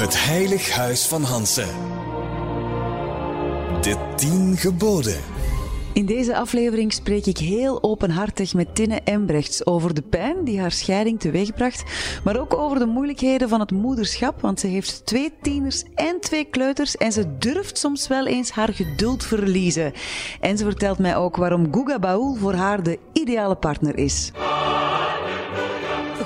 Het Heilig Huis van Hansen. De tien geboden. In deze aflevering spreek ik heel openhartig met Tinne Embrechts over de pijn die haar scheiding teweegbracht, maar ook over de moeilijkheden van het moederschap, want ze heeft twee tieners en twee kleuters en ze durft soms wel eens haar geduld verliezen. En ze vertelt mij ook waarom Guga Baul voor haar de ideale partner is.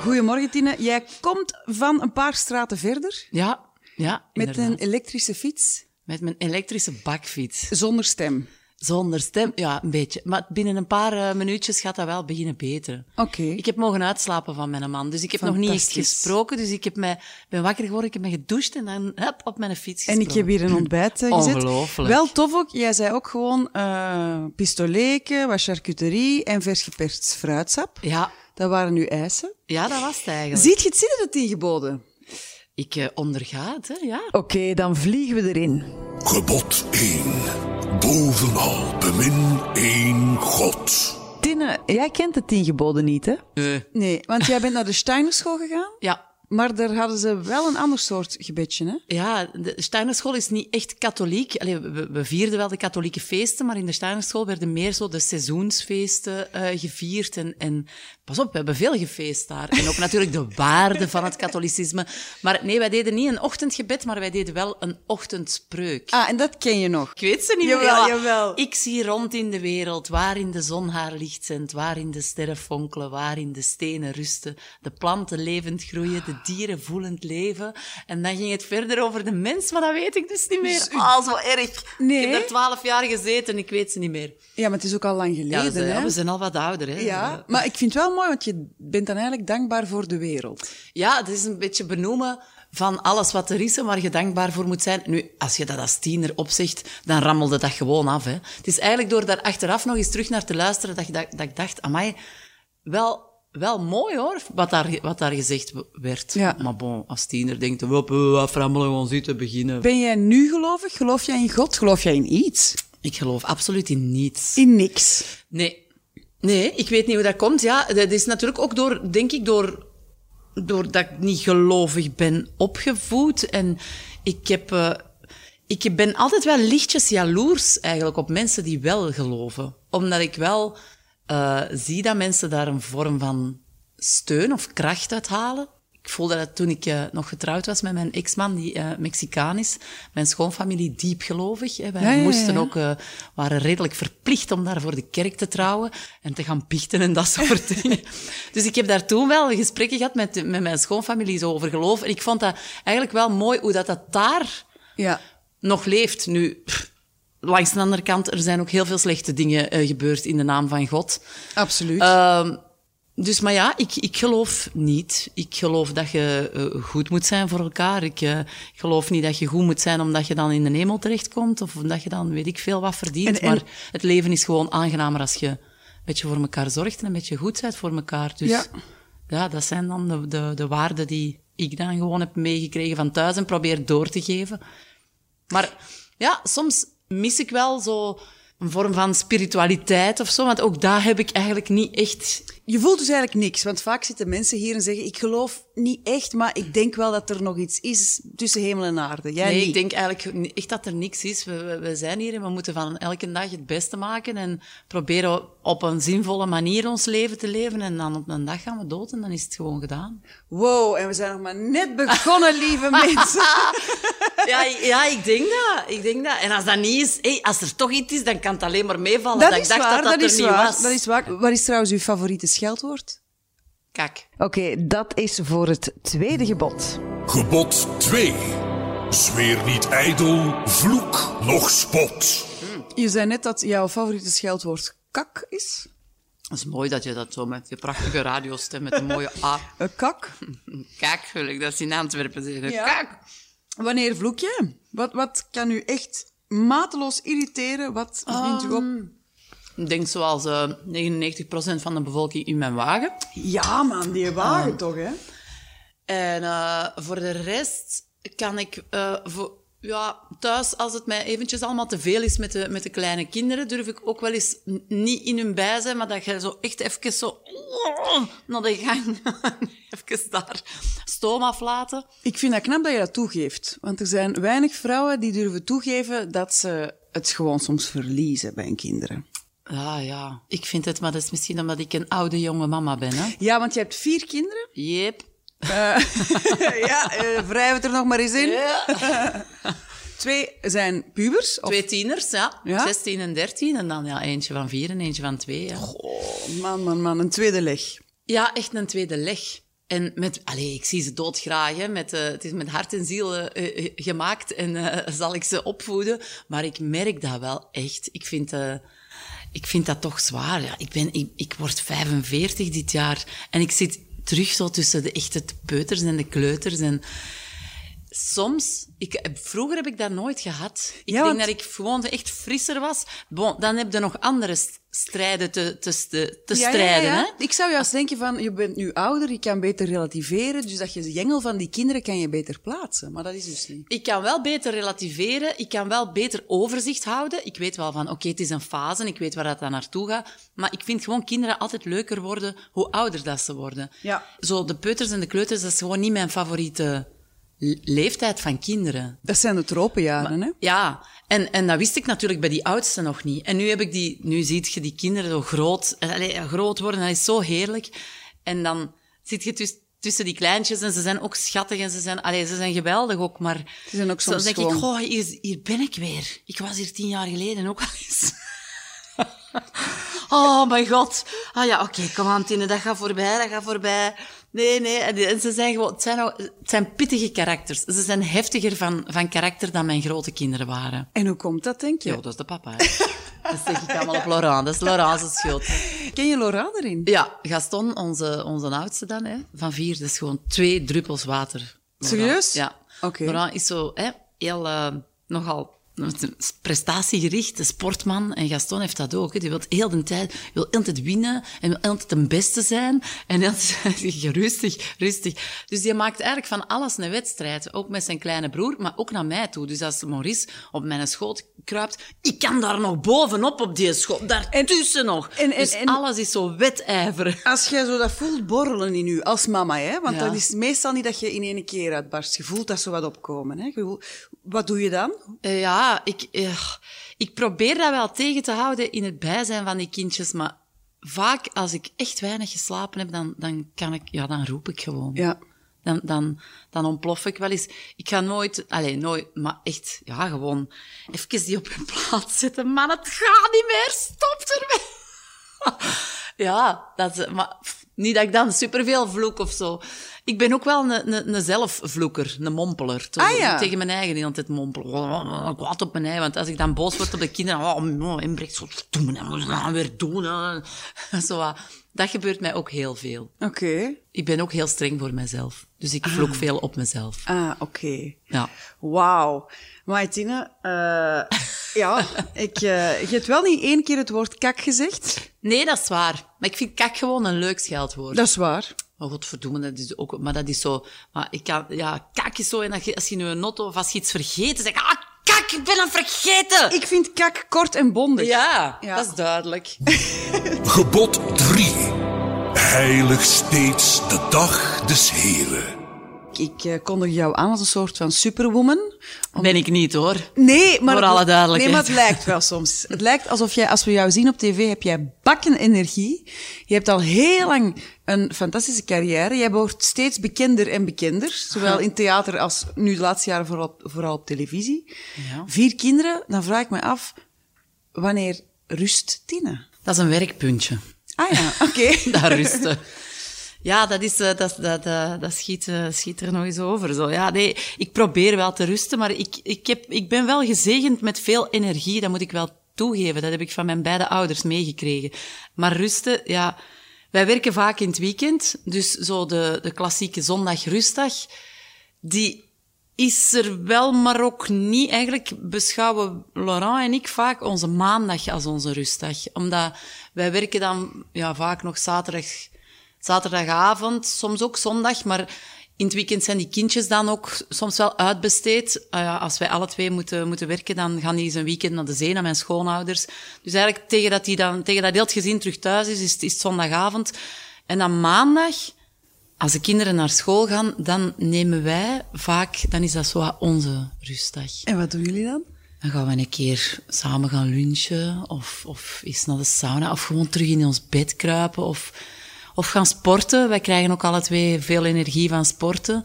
Goedemorgen Tine, jij komt van een paar straten verder Ja, ja. met een elektrische fiets Met mijn elektrische bakfiets. zonder stem. Zonder stem, ja, een beetje. Maar binnen een paar eh, minuutjes gaat dat wel beginnen beteren. Oké. Ik heb mogen uitslapen van mijn man, dus ik heb nog niet echt gesproken. Dus ik heb mij, ben wakker geworden, ik heb me gedoucht en dan hup, op mijn fiets En ik gesprongen. heb hier een ontbijt eh, gezet. Ongelooflijk. Wel tof ook. Jij zei ook gewoon eh pistoleken, wat charcuterie en vers geperst fruitsap. Ja, Dat waren nu eisen. ja, dat was het eigenlijk. Ziet je het zitten, dat tien geboden? Ik eh, onderga het, hè, ja. Oké, dan vliegen we erin. Gebod 1. Bovenal bemin één God. Tinne, jij kent de tien geboden niet, hè? Nee, want jij bent naar de Steinerschool gegaan, ja, maar daar hadden ze wel een ander soort gebedje, hè? Ja, de Steinerschool is niet echt katholiek. Allee, we, we vierden wel de katholieke feesten, maar in de Steinerschool werden meer zo de seizoensfeesten eh, gevierd. En, en pas op, we hebben veel gefeest daar. En ook natuurlijk de waarde van het katholicisme. Maar nee, wij deden niet een ochtendgebed, maar wij deden wel een ochtendspreuk. Ah, en dat ken je nog. Ik weet ze niet Jawel, meer. jawel. Ik zie rond in de wereld, waarin de zon haar licht zendt, waarin de sterren fonkelen, waarin de stenen rusten, de planten levend groeien, de dieren voelend leven. En dan ging het verder over de mens, maar dat weet ik dus niet meer. Ah, zo erg. Nee. Ik heb daar twaalf jaar gezeten, ik weet ze niet meer. Ja, maar het is ook al lang Ja, geleden, ze- hè? ja, we zijn al wat ouder, hè. Ja, maar ik vind wel mooi, want je bent dan eigenlijk dankbaar voor de wereld. Ja, het is een beetje benoemen van alles wat er is en waar je dankbaar voor moet zijn. Nu, als je dat als tiener opzegt, dan rammelde dat gewoon af. Hè. Het is eigenlijk door daar achteraf nog eens terug naar te luisteren dat, je dat, dat ik dacht, amai, wel, wel mooi hoor, wat daar, wat daar gezegd werd. Ja. Maar bon, als tiener denkt je, "Wop, eh, aframmelen, gewoon zitten, beginnen. Ben jij nu gelovig? Geloof jij in God? Geloof jij in iets? Ik geloof absoluut in niets. In niks. Nee. Nee, ik weet niet hoe dat komt. Ja, dat is natuurlijk ook door, denk ik, door, doordat ik niet gelovig ben opgevoed. En ik heb, eh, ik ben altijd wel lichtjes jaloers eigenlijk op mensen die wel geloven. Omdat ik wel eh, zie dat mensen daar een vorm van steun of kracht uit halen. Ik voelde dat toen ik eh, nog getrouwd was met mijn ex-man, die eh Mexicaan is. Mijn schoonfamilie diep gelovig. Hè. Wij Ja, ja, ja, moesten ook, eh, waren redelijk verplicht om daar voor de kerk te trouwen en te gaan biechten en dat soort dingen. Dus ik heb daar toen wel gesprekken gehad met, met mijn schoonfamilie zo over geloof. En ik vond dat eigenlijk wel mooi hoe dat, dat daar Ja. nog leeft. Nu, pff, langs de andere kant, er zijn ook heel veel slechte dingen gebeurd in de naam van God. Absoluut. Ehm, dus, maar ja, ik, ik geloof niet. Ik geloof dat je eh, goed moet zijn voor elkaar. Ik eh, geloof niet dat je goed moet zijn omdat je dan in de hemel terechtkomt. Of omdat je dan weet ik veel wat verdient. En- en- Maar het leven is gewoon aangenamer als je een beetje voor elkaar zorgt en een beetje goed bent voor elkaar. Dus Ja. ja, dat zijn dan de, de, de waarden die ik dan gewoon heb meegekregen van thuis en probeer door te geven. Maar ja, soms mis ik wel zo een vorm van spiritualiteit of zo. Want ook daar heb ik eigenlijk niet echt Je voelt dus eigenlijk niks, want vaak zitten mensen hier en zeggen: Ik geloof niet echt, maar ik denk wel dat er nog iets is tussen hemel en aarde. Jij nee, niet. ik denk eigenlijk echt dat er niks is. We, we, we zijn hier en we moeten van elke dag het beste maken en proberen op een zinvolle manier ons leven te leven. En dan op een dag gaan we dood en dan is het gewoon gedaan. Wow, en we zijn nog maar net begonnen, lieve mensen. Ja, ja ik denk dat. Ik denk dat. En als dat niet is, hey, als er toch iets is, dan kan het alleen maar meevallen. Dat ik is dacht waar, dat dat, dat er is niet waar. was. Dat is waar. Wat is trouwens uw favoriete scheldwoord? Kak. Oké, dat is voor het tweede gebod. Gebod 2. Zweer niet ijdel, vloek nog spot. Je zei net dat jouw favoriete scheldwoord kak is. Dat is mooi dat je dat zo met je prachtige radiostem, met een mooie A. Een kak. Kak, wil ik dat ze in Antwerpen zeggen. Ja. Kak. Wanneer vloek je? Wat, wat kan u echt mateloos irriteren? Wat vindt u op? Ik denk zoals eh 99% van de bevolking in mijn wagen. Ja, man, die wagen toch, hè? En eh, voor de rest kan ik... eh, voor, ja, thuis, als het mij eventjes allemaal te veel is met de, met de kleine kinderen, durf ik ook wel eens niet in hun bij zijn, maar dat je zo echt even zo naar de gang, even daar stoom aflaten. Ik vind dat knap dat je dat toegeeft. Want er zijn weinig vrouwen die durven toegeven dat ze het gewoon soms verliezen bij hun kinderen. Ja, ja. Ik vind het, maar dat is misschien omdat ik een oude jonge mama ben, hè. Ja, want je hebt vier kinderen. Jep. Eh, ja, eh wrijf het er nog maar eens in. Twee zijn pubers. Of, Twee tieners, ja. Ja? 16 en 13. En dan ja, eentje van vier en eentje van twee. Ja, Oh, man, man, man, een tweede leg. ja echt een tweede leg. En met, allee, ik zie ze doodgraag. Hè, met, eh, het is met hart en ziel gemaakt en zal ik ze opvoeden. Maar ik merk dat wel echt. Ik vind, eh, ik vind dat toch zwaar. Ja, ik, ben, ik, ik word 45 dit jaar. En ik zit terug zo tussen de echte peuters en de kleuters. En soms, ik, vroeger heb ik dat nooit gehad. Ik Ja, denk want- dat ik gewoon echt frisser was. Bon, dan heb je nog andere st- strijden te, te, te, Ja, strijden. ja, Hè? Ik zou juist denken van, je bent nu ouder, je kan beter relativeren, dus dat je de jengel van die kinderen kan je beter plaatsen. Maar dat is dus niet. Ik kan wel beter relativeren, ik kan wel beter overzicht houden. Ik weet wel van, oké, het is een fase, ik weet waar dat dan naartoe gaat. Maar ik vind gewoon kinderen altijd leuker worden hoe ouder dat ze worden. Ja. Zo, de peuters en de kleuters, dat is gewoon niet mijn favoriete leeftijd van kinderen. Dat zijn de tropenjaren, hè? Ja, en, en dat wist ik natuurlijk bij die oudste nog niet. En nu heb ik die, nu ziet je die kinderen zo groot, groot worden, dat is zo heerlijk. En dan zit je tussen tussen die kleintjes en ze zijn ook schattig en ze zijn, allee, ze zijn geweldig ook, maar Ze zijn ook zo soms denk gewoon- ik, goh, hier, hier ben ik weer. Ik was hier tien jaar geleden ook al eens. oh mijn god. Ah ja, oké, kom aan Tine, dat gaat voorbij, dat gaat voorbij. Nee, nee, en, ze zijn gewoon, het zijn, het zijn pittige karakters. Ze zijn heftiger van, van karakter dan mijn grote kinderen waren. En hoe komt dat, denk je? Ja, dat is de papa. Dat zeg ik allemaal op Laurent. Dat is Laurent's schuld. Ken je Laura erin? Ja, Gaston, onze, onze oudste dan, hè, van vier, dat is gewoon twee druppels water. Laurent. Serieus? Ja. Oké. Laurent is zo hè, heel, eh, nogal prestatiegericht, een sportman. En Gaston heeft dat ook. Hè. Die wil heel de tijd, wil altijd winnen en wil altijd de beste zijn. En je rustig, rustig. Dus die maakt eigenlijk van alles een wedstrijd. Ook met zijn kleine broer, maar ook naar mij toe. Dus als Maurice op mijn schoot kruipt, ik kan daar nog bovenop op die schoot, daartussen nog. en- en- dus en- alles is zo wedijverig. Als jij zo dat voelt borrelen in u, als mama, hè? want Ja. dat is meestal niet dat je in één keer uitbarst. Je voelt dat zo wat opkomen. Hè? Wat doe je dan? Eh, ja, ik, eh, ik probeer dat wel tegen te houden in het bijzijn van die kindjes, maar vaak als ik echt weinig geslapen heb, dan, dan kan ik, ja, dan roep ik gewoon. Ja. Dan, dan, dan ontplof ik wel eens. Ik ga nooit, alleen nooit, maar echt, ja, gewoon even die op hun plaats zetten. Man, het gaat niet meer, stop ermee. ja, dat is, maar niet dat ik dan superveel vloek of zo. Ik ben ook wel een, een, een zelfvloeker, een mompeler. Ah, ja. Tegen mijn eigen niet altijd mompelen. Ik kwaad op mijn eigen, want als ik dan boos word op de kinderen, oh, oh inbreekt, zo, dat gaan weer doen. hè. Zo, wat. Dat gebeurt mij ook heel veel. Oké. Ik ben ook heel streng voor mezelf. Dus ik vloek veel op mezelf. Ah, oké. Ja. Wauw. Maar Tine, eh, ja, ik, eh, je hebt wel niet één keer het woord kak gezegd. Nee, dat is waar. Maar ik vind kak gewoon een leuk scheldwoord. Dat is waar. Maar godverdomme, dat is ook... Maar dat is zo... Maar ik kan... Ja, kak is zo... En als je, als je nu een notto of als je iets vergeten zegt... Ah, kak, ik ben het vergeten! Ik vind kak kort en bondig. Ja, Ja. dat is duidelijk. Gebod 3. Heilig steeds de dag des Heren. Ik eh, kondig jou aan als een soort van superwoman. Ben ik niet, hoor. Nee, maar, Voor alle duidelijkheid. nee, maar het lijkt wel soms. Het lijkt alsof jij, als we jou zien op tv, heb jij bakken energie. Je hebt al heel lang een fantastische carrière. Jij wordt steeds bekender en bekender. Zowel in theater als nu de laatste jaren vooral, vooral op televisie. Ja. Vier kinderen, dan vraag ik me af, wanneer rust Tine? Dat is een werkpuntje. Ah ja, oké. Daar rusten. Ja, dat, is, eh, dat, dat, eh, dat schiet, eh, schiet er nog eens over. Zo. Ja, nee, ik probeer wel te rusten, maar ik, ik, heb, ik ben wel gezegend met veel energie. Dat moet ik wel toegeven. Dat heb ik van mijn beide ouders meegekregen. Maar rusten, ja... Wij werken vaak in het weekend. Dus zo de, de klassieke zondag-rustdag, die is er wel, maar ook niet. Eigenlijk beschouwen Laurent en ik vaak onze maandag als onze rustdag. Omdat wij werken dan ja, vaak nog zaterdag, zaterdagavond, soms ook zondag. Maar In het weekend zijn die kindjes dan ook soms wel uitbesteed. Uh, ja, als wij alle twee moeten, moeten werken, dan gaan die eens een weekend naar de zee, naar mijn schoonouders. Dus eigenlijk tegen dat, die dan, tegen dat heel het gezin terug thuis is, is, is het zondagavond. En dan maandag, als de kinderen naar school gaan, dan nemen wij vaak, dan is dat zo onze rustdag. En wat doen jullie dan? Dan gaan we een keer samen gaan lunchen, of, of eens naar de sauna, of gewoon terug in ons bed kruipen, of, of gaan sporten. Wij krijgen ook alle twee veel energie van sporten.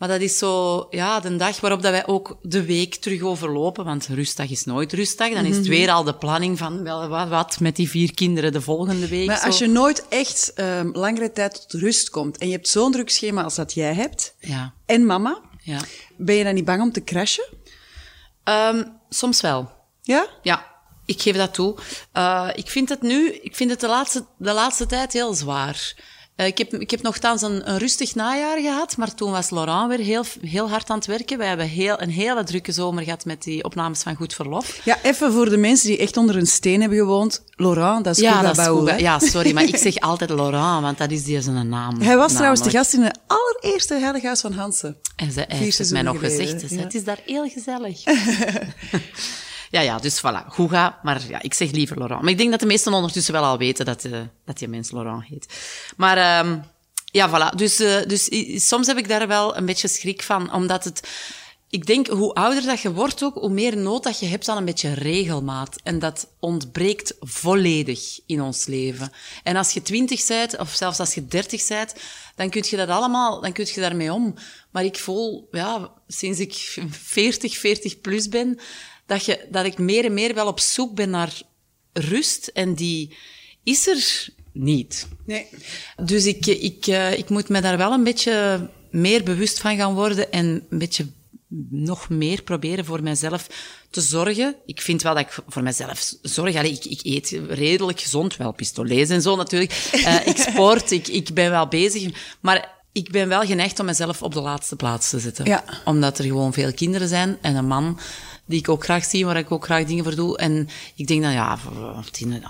Maar dat is zo, ja, de dag waarop dat wij ook de week terug overlopen. Want rustdag is nooit rustdag. Dan is het weer al de planning van wel, wat, wat met die vier kinderen de volgende week. Maar zo. als je nooit echt um, langere tijd tot rust komt en je hebt zo'n druk schema als dat jij hebt, Ja, en mama, ja. ben je dan niet bang om te crashen? Ehm, soms wel. Ja? Ja, ik geef dat toe. Uh, ik vind het nu, ik vind het de laatste, de laatste tijd heel zwaar. Uh, ik, heb, ik heb nogthans een, een rustig najaar gehad, maar toen was Laurent weer heel, heel hard aan het werken. Wij hebben heel, een hele drukke zomer gehad met die opnames van Goed Verlof. Ja, even voor de mensen die echt onder een steen hebben gewoond. Laurent, dat is Ja, dat is? Ja, sorry, maar ik zeg altijd Laurent, want dat is die zijn naam. Hij was trouwens de gast in het allereerste Heilighuis van Hansen. En ze heeft het mij nog geleden, gezegd. Dus ja. Het is daar heel gezellig. ja, ja, dus voilà. Goed ga, maar ja, ik zeg liever Laurent. Maar ik denk dat de meesten ondertussen wel al weten dat, eh dat die mens Laurent heet. Maar ehm ja, voilà. Dus, eh, dus soms heb ik daar wel een beetje schrik van, omdat het... Ik denk, hoe ouder dat je wordt ook, hoe meer nood dat je hebt aan een beetje regelmaat. En dat ontbreekt volledig in ons leven. En als je twintig bent, of zelfs als je dertig bent, dan kun je dat allemaal, dan kun je daarmee om. Maar ik voel, ja, sinds ik 40, 40 plus ben, dat, je, dat ik meer en meer wel op zoek ben naar rust. En die is er niet. Nee. Dus ik, ik, eh, ik moet me daar wel een beetje meer bewust van gaan worden en een beetje nog meer proberen voor mezelf te zorgen. Ik vind wel dat ik voor mezelf zorg. Allee, ik, ik eet redelijk gezond, wel pistolets en zo natuurlijk. Eh, ik sport, ik, ik ben wel bezig. Maar ik ben wel geneigd om mezelf op de laatste plaats te zetten. Ja. Omdat er gewoon veel kinderen zijn en een man die ik ook graag zie, waar ik ook graag dingen voor doe. En ik denk dan, ja, voor tien,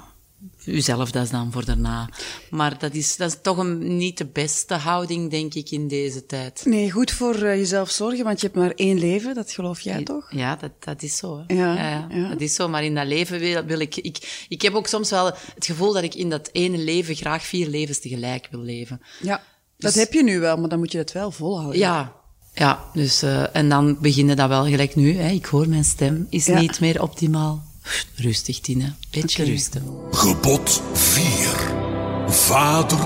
uzelf, dat is dan voor daarna. Maar dat is, dat is toch een, niet de beste houding, denk ik, in deze tijd. Nee, goed voor eh, jezelf zorgen, want je hebt maar één leven, dat geloof jij toch? Ja, dat, dat is zo. Hè. Ja, ja. Dat is zo, maar in dat leven wil, wil ik, ik... Ik heb ook soms wel het gevoel dat ik in dat ene leven graag vier levens tegelijk wil leven. Ja. Dat heb je nu wel, maar dan moet je het wel volhouden. Ja, ja dus, eh, en dan beginnen dat wel gelijk nu. Hè. Ik hoor mijn stem, is Ja. niet meer optimaal. Rustig, Tine. Beetje Oké. rusten. Gebod 4. Vader,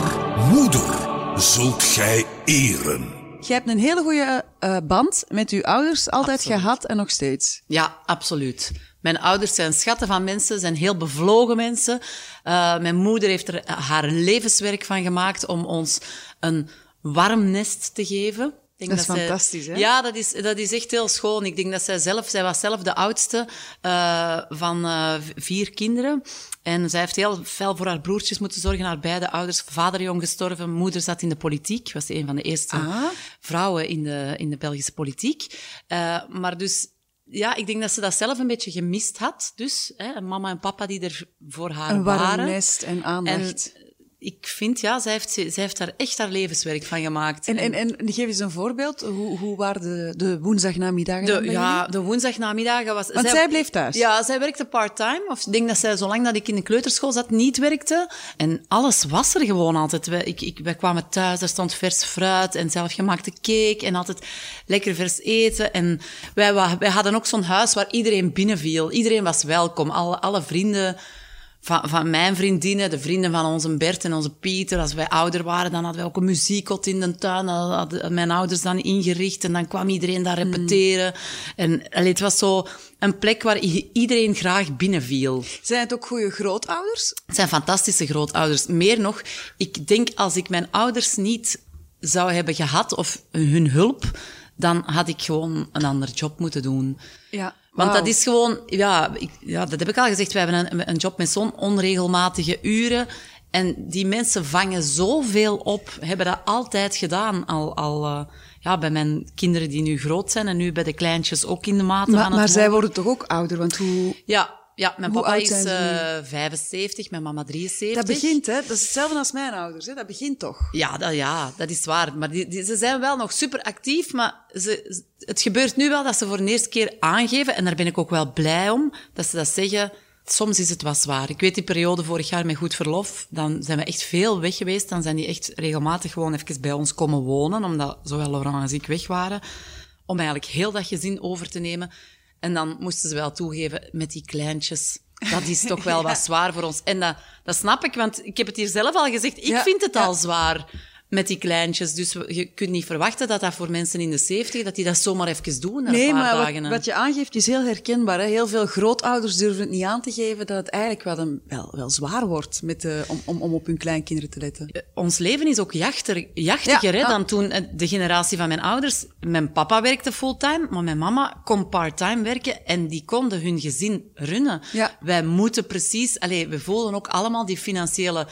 moeder, zult gij eren. Je hebt een hele goede eh, band met je ouders altijd Absoluut. gehad en nog steeds. Ja, absoluut. Mijn ouders zijn schatten van mensen, zijn heel bevlogen mensen. Eh, mijn moeder heeft er haar levenswerk van gemaakt om ons een warm nest te geven. Denk Dat is zij- fantastisch, hè? Ja, dat is, dat is echt heel schoon. Ik denk dat zij zelf, zij was zelf de oudste eh, van eh, vier kinderen. En zij heeft heel fel voor haar broertjes moeten zorgen, haar beide ouders. Vader jong gestorven, moeder zat in de politiek. Was een van de eerste Ah. vrouwen in de, in de Belgische politiek. Eh, maar dus, ja, ik denk dat ze dat zelf een beetje gemist had. Dus, hè, mama en papa die er voor haar Een warm waren. nest en aandacht. En ik vind, ja, zij heeft, zij heeft daar echt haar levenswerk van gemaakt. En, en, en geef eens een voorbeeld. Hoe, hoe waren de, de woensdagnamiddagen De, ja, jullie? de woensdagnamiddagen was... Want zij bleef thuis? Ja, zij werkte part-time. Of ik denk dat zij, zolang dat ik in de kleuterschool zat, niet werkte. En alles was er gewoon altijd. Wij, ik, ik, wij kwamen thuis, er stond vers fruit en zelfgemaakte cake en altijd lekker vers eten. En wij, wij hadden ook zo'n huis waar iedereen binnenviel. Iedereen was welkom. Alle, alle vrienden van, van mijn vriendinnen, de vrienden van onze Bert en onze Pieter. Als wij ouder waren, dan hadden wij ook een muziekkot in de tuin. Dat hadden mijn ouders dan ingericht en dan kwam iedereen daar repeteren. En allee, het was zo een plek waar iedereen graag binnenviel. Zijn het ook goede grootouders? Het zijn fantastische grootouders. Meer nog, ik denk als ik mijn ouders niet zou hebben gehad of hun hulp, dan had ik gewoon een ander job moeten doen. Ja. Want dat is gewoon, ja, ik, ja, dat heb ik al gezegd. We hebben een, een job met zo'n onregelmatige uren. En die mensen vangen zoveel op, hebben dat altijd gedaan. Al, al eh, ja, bij mijn kinderen die nu groot zijn en nu bij de kleintjes ook in de mate Maar, van het maar zij worden toch ook ouder? Want hoe... Ja, ja mijn Hoe papa is zijn ze eh 75, mijn mama 73. Dat begint, hè? Dat is hetzelfde als mijn ouders, hè? Dat begint toch? Ja, dat, ja, dat is waar. Maar die, die- ze zijn wel nog super actief, maar ze, het gebeurt nu wel dat ze voor de eerste keer aangeven, en daar ben ik ook wel blij om, dat ze dat zeggen. Soms is het wat zwaar. Ik weet die periode vorig jaar met goed verlof, dan zijn we echt veel weg geweest. Dan zijn die echt regelmatig gewoon even bij ons komen wonen, omdat zowel Laurent als ik weg waren, om eigenlijk heel dat gezin over te nemen. En dan moesten ze wel toegeven met die kleintjes. Dat is toch wel wat zwaar voor ons. En dat, dat snap ik, want ik heb het hier zelf al gezegd. Ik Ja, vind het al zwaar met die kleintjes. Dus je kunt niet verwachten dat dat voor mensen in de 70, dat die dat zomaar even doen Nee, een paar maar wat, dagen. hè. wat je aangeeft is heel herkenbaar. Hè? Heel veel grootouders durven het niet aan te geven dat het eigenlijk wel, een, wel, wel zwaar wordt met, om, om, om op hun kleinkinderen te letten. Eh, Ons leven is ook jachter, jachtiger Ja, hè, ja. dan toen eh, de generatie van mijn ouders. Mijn papa werkte fulltime, maar mijn mama kon parttime werken en die konden hun gezin runnen. Ja. Wij moeten precies, allez, we voelen ook allemaal die financiële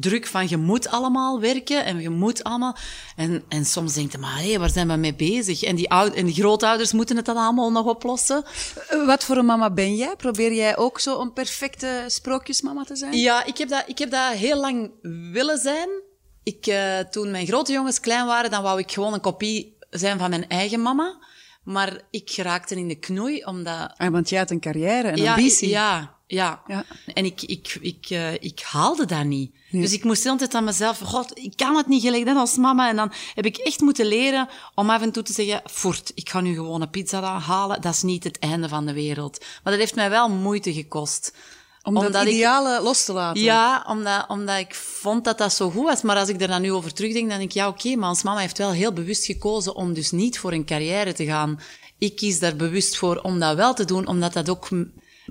druk van je moet allemaal werken en je moet allemaal. En, en soms denk je, maar hé, waar zijn we mee bezig? En die, oud, en die grootouders moeten het dan allemaal nog oplossen. Eh, Wat voor een mama ben jij? Probeer jij ook zo een perfecte sprookjesmama te zijn? Ja, ik heb dat, ik heb dat heel lang willen zijn. Ik, eh, toen mijn grote jongens klein waren, dan wou ik gewoon een kopie zijn van mijn eigen mama. Maar ik geraakte in de knoei, omdat... Ah, want jij had een carrière, een ja, ambitie. Ja, ja. Ja. En ik, ik, ik, eh, ik haalde dat niet. Dus ik moest de hele tijd aan mezelf, god, ik kan het niet gelijk net als mama. En dan heb ik echt moeten leren om af en toe te zeggen, voort, ik ga nu gewoon een pizza halen. Dat is niet het einde van de wereld. Maar dat heeft mij wel moeite gekost. Om dat ik- ideale los te laten. ja, omdat, omdat ik vond dat dat zo goed was. Maar als ik er dan nu over terugdenk, dan denk ik, ja, oké, maar ons mama heeft wel heel bewust gekozen om dus niet voor een carrière te gaan. Ik kies daar bewust voor om dat wel te doen, omdat dat ook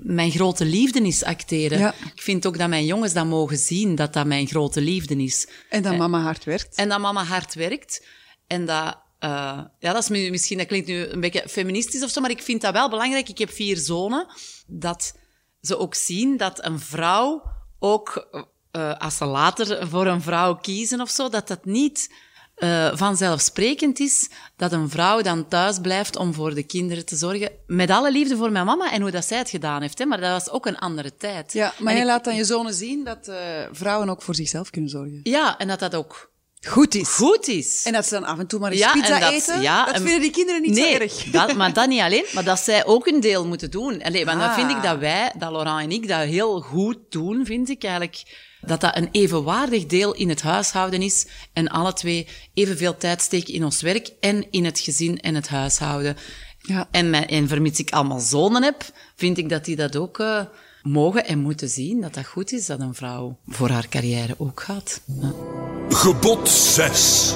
mijn grote liefde is, acteren. Ja. Ik vind ook dat mijn jongens dat mogen zien, dat dat mijn grote liefde is. En dat mama hard werkt. En dat mama hard werkt. En dat, eh, ja, dat is mi- misschien, dat klinkt nu een beetje feministisch of zo, maar ik vind dat wel belangrijk. Ik heb vier zonen. Dat ze ook zien dat een vrouw ook, eh, als ze later voor een vrouw kiezen of zo, dat dat niet eh, vanzelfsprekend is dat een vrouw dan thuis blijft om voor de kinderen te zorgen. Met alle liefde voor mijn mama en hoe dat zij het gedaan heeft. Hè? Maar dat was ook een andere tijd. Ja, maar En jij ik- laat aan je zonen zien dat eh, vrouwen ook voor zichzelf kunnen zorgen. Ja, en dat dat ook Goed is. goed is. En dat ze dan af en toe maar eens Ja, pizza dat- eten, ja, dat en- vinden die kinderen niet nee, zo erg. Dat, maar dat niet alleen, maar dat zij ook een deel moeten doen. Allee, want dan Ah. vind ik dat wij, dat Laurent en ik, dat heel goed doen, vind ik eigenlijk. Dat dat een evenwaardig deel in het huishouden is en alle twee evenveel tijd steken in ons werk en in het gezin en het huishouden. Ja. En, mijn, en vermits ik allemaal zonen heb, vind ik dat die dat ook eh, mogen en moeten zien, dat dat goed is dat een vrouw voor haar carrière ook gaat. Ja. Gebod 6.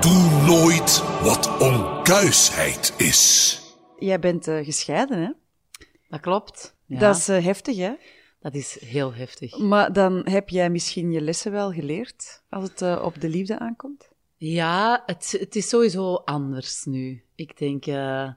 Doe nooit wat onkuisheid is. Jij bent eh, gescheiden, hè? Dat klopt. Ja, Dat is eh, heftig, hè? Dat is heel heftig. Maar dan heb jij misschien je lessen wel geleerd als het eh, op de liefde aankomt? Ja, het, het is sowieso anders nu. Ik denk, eh,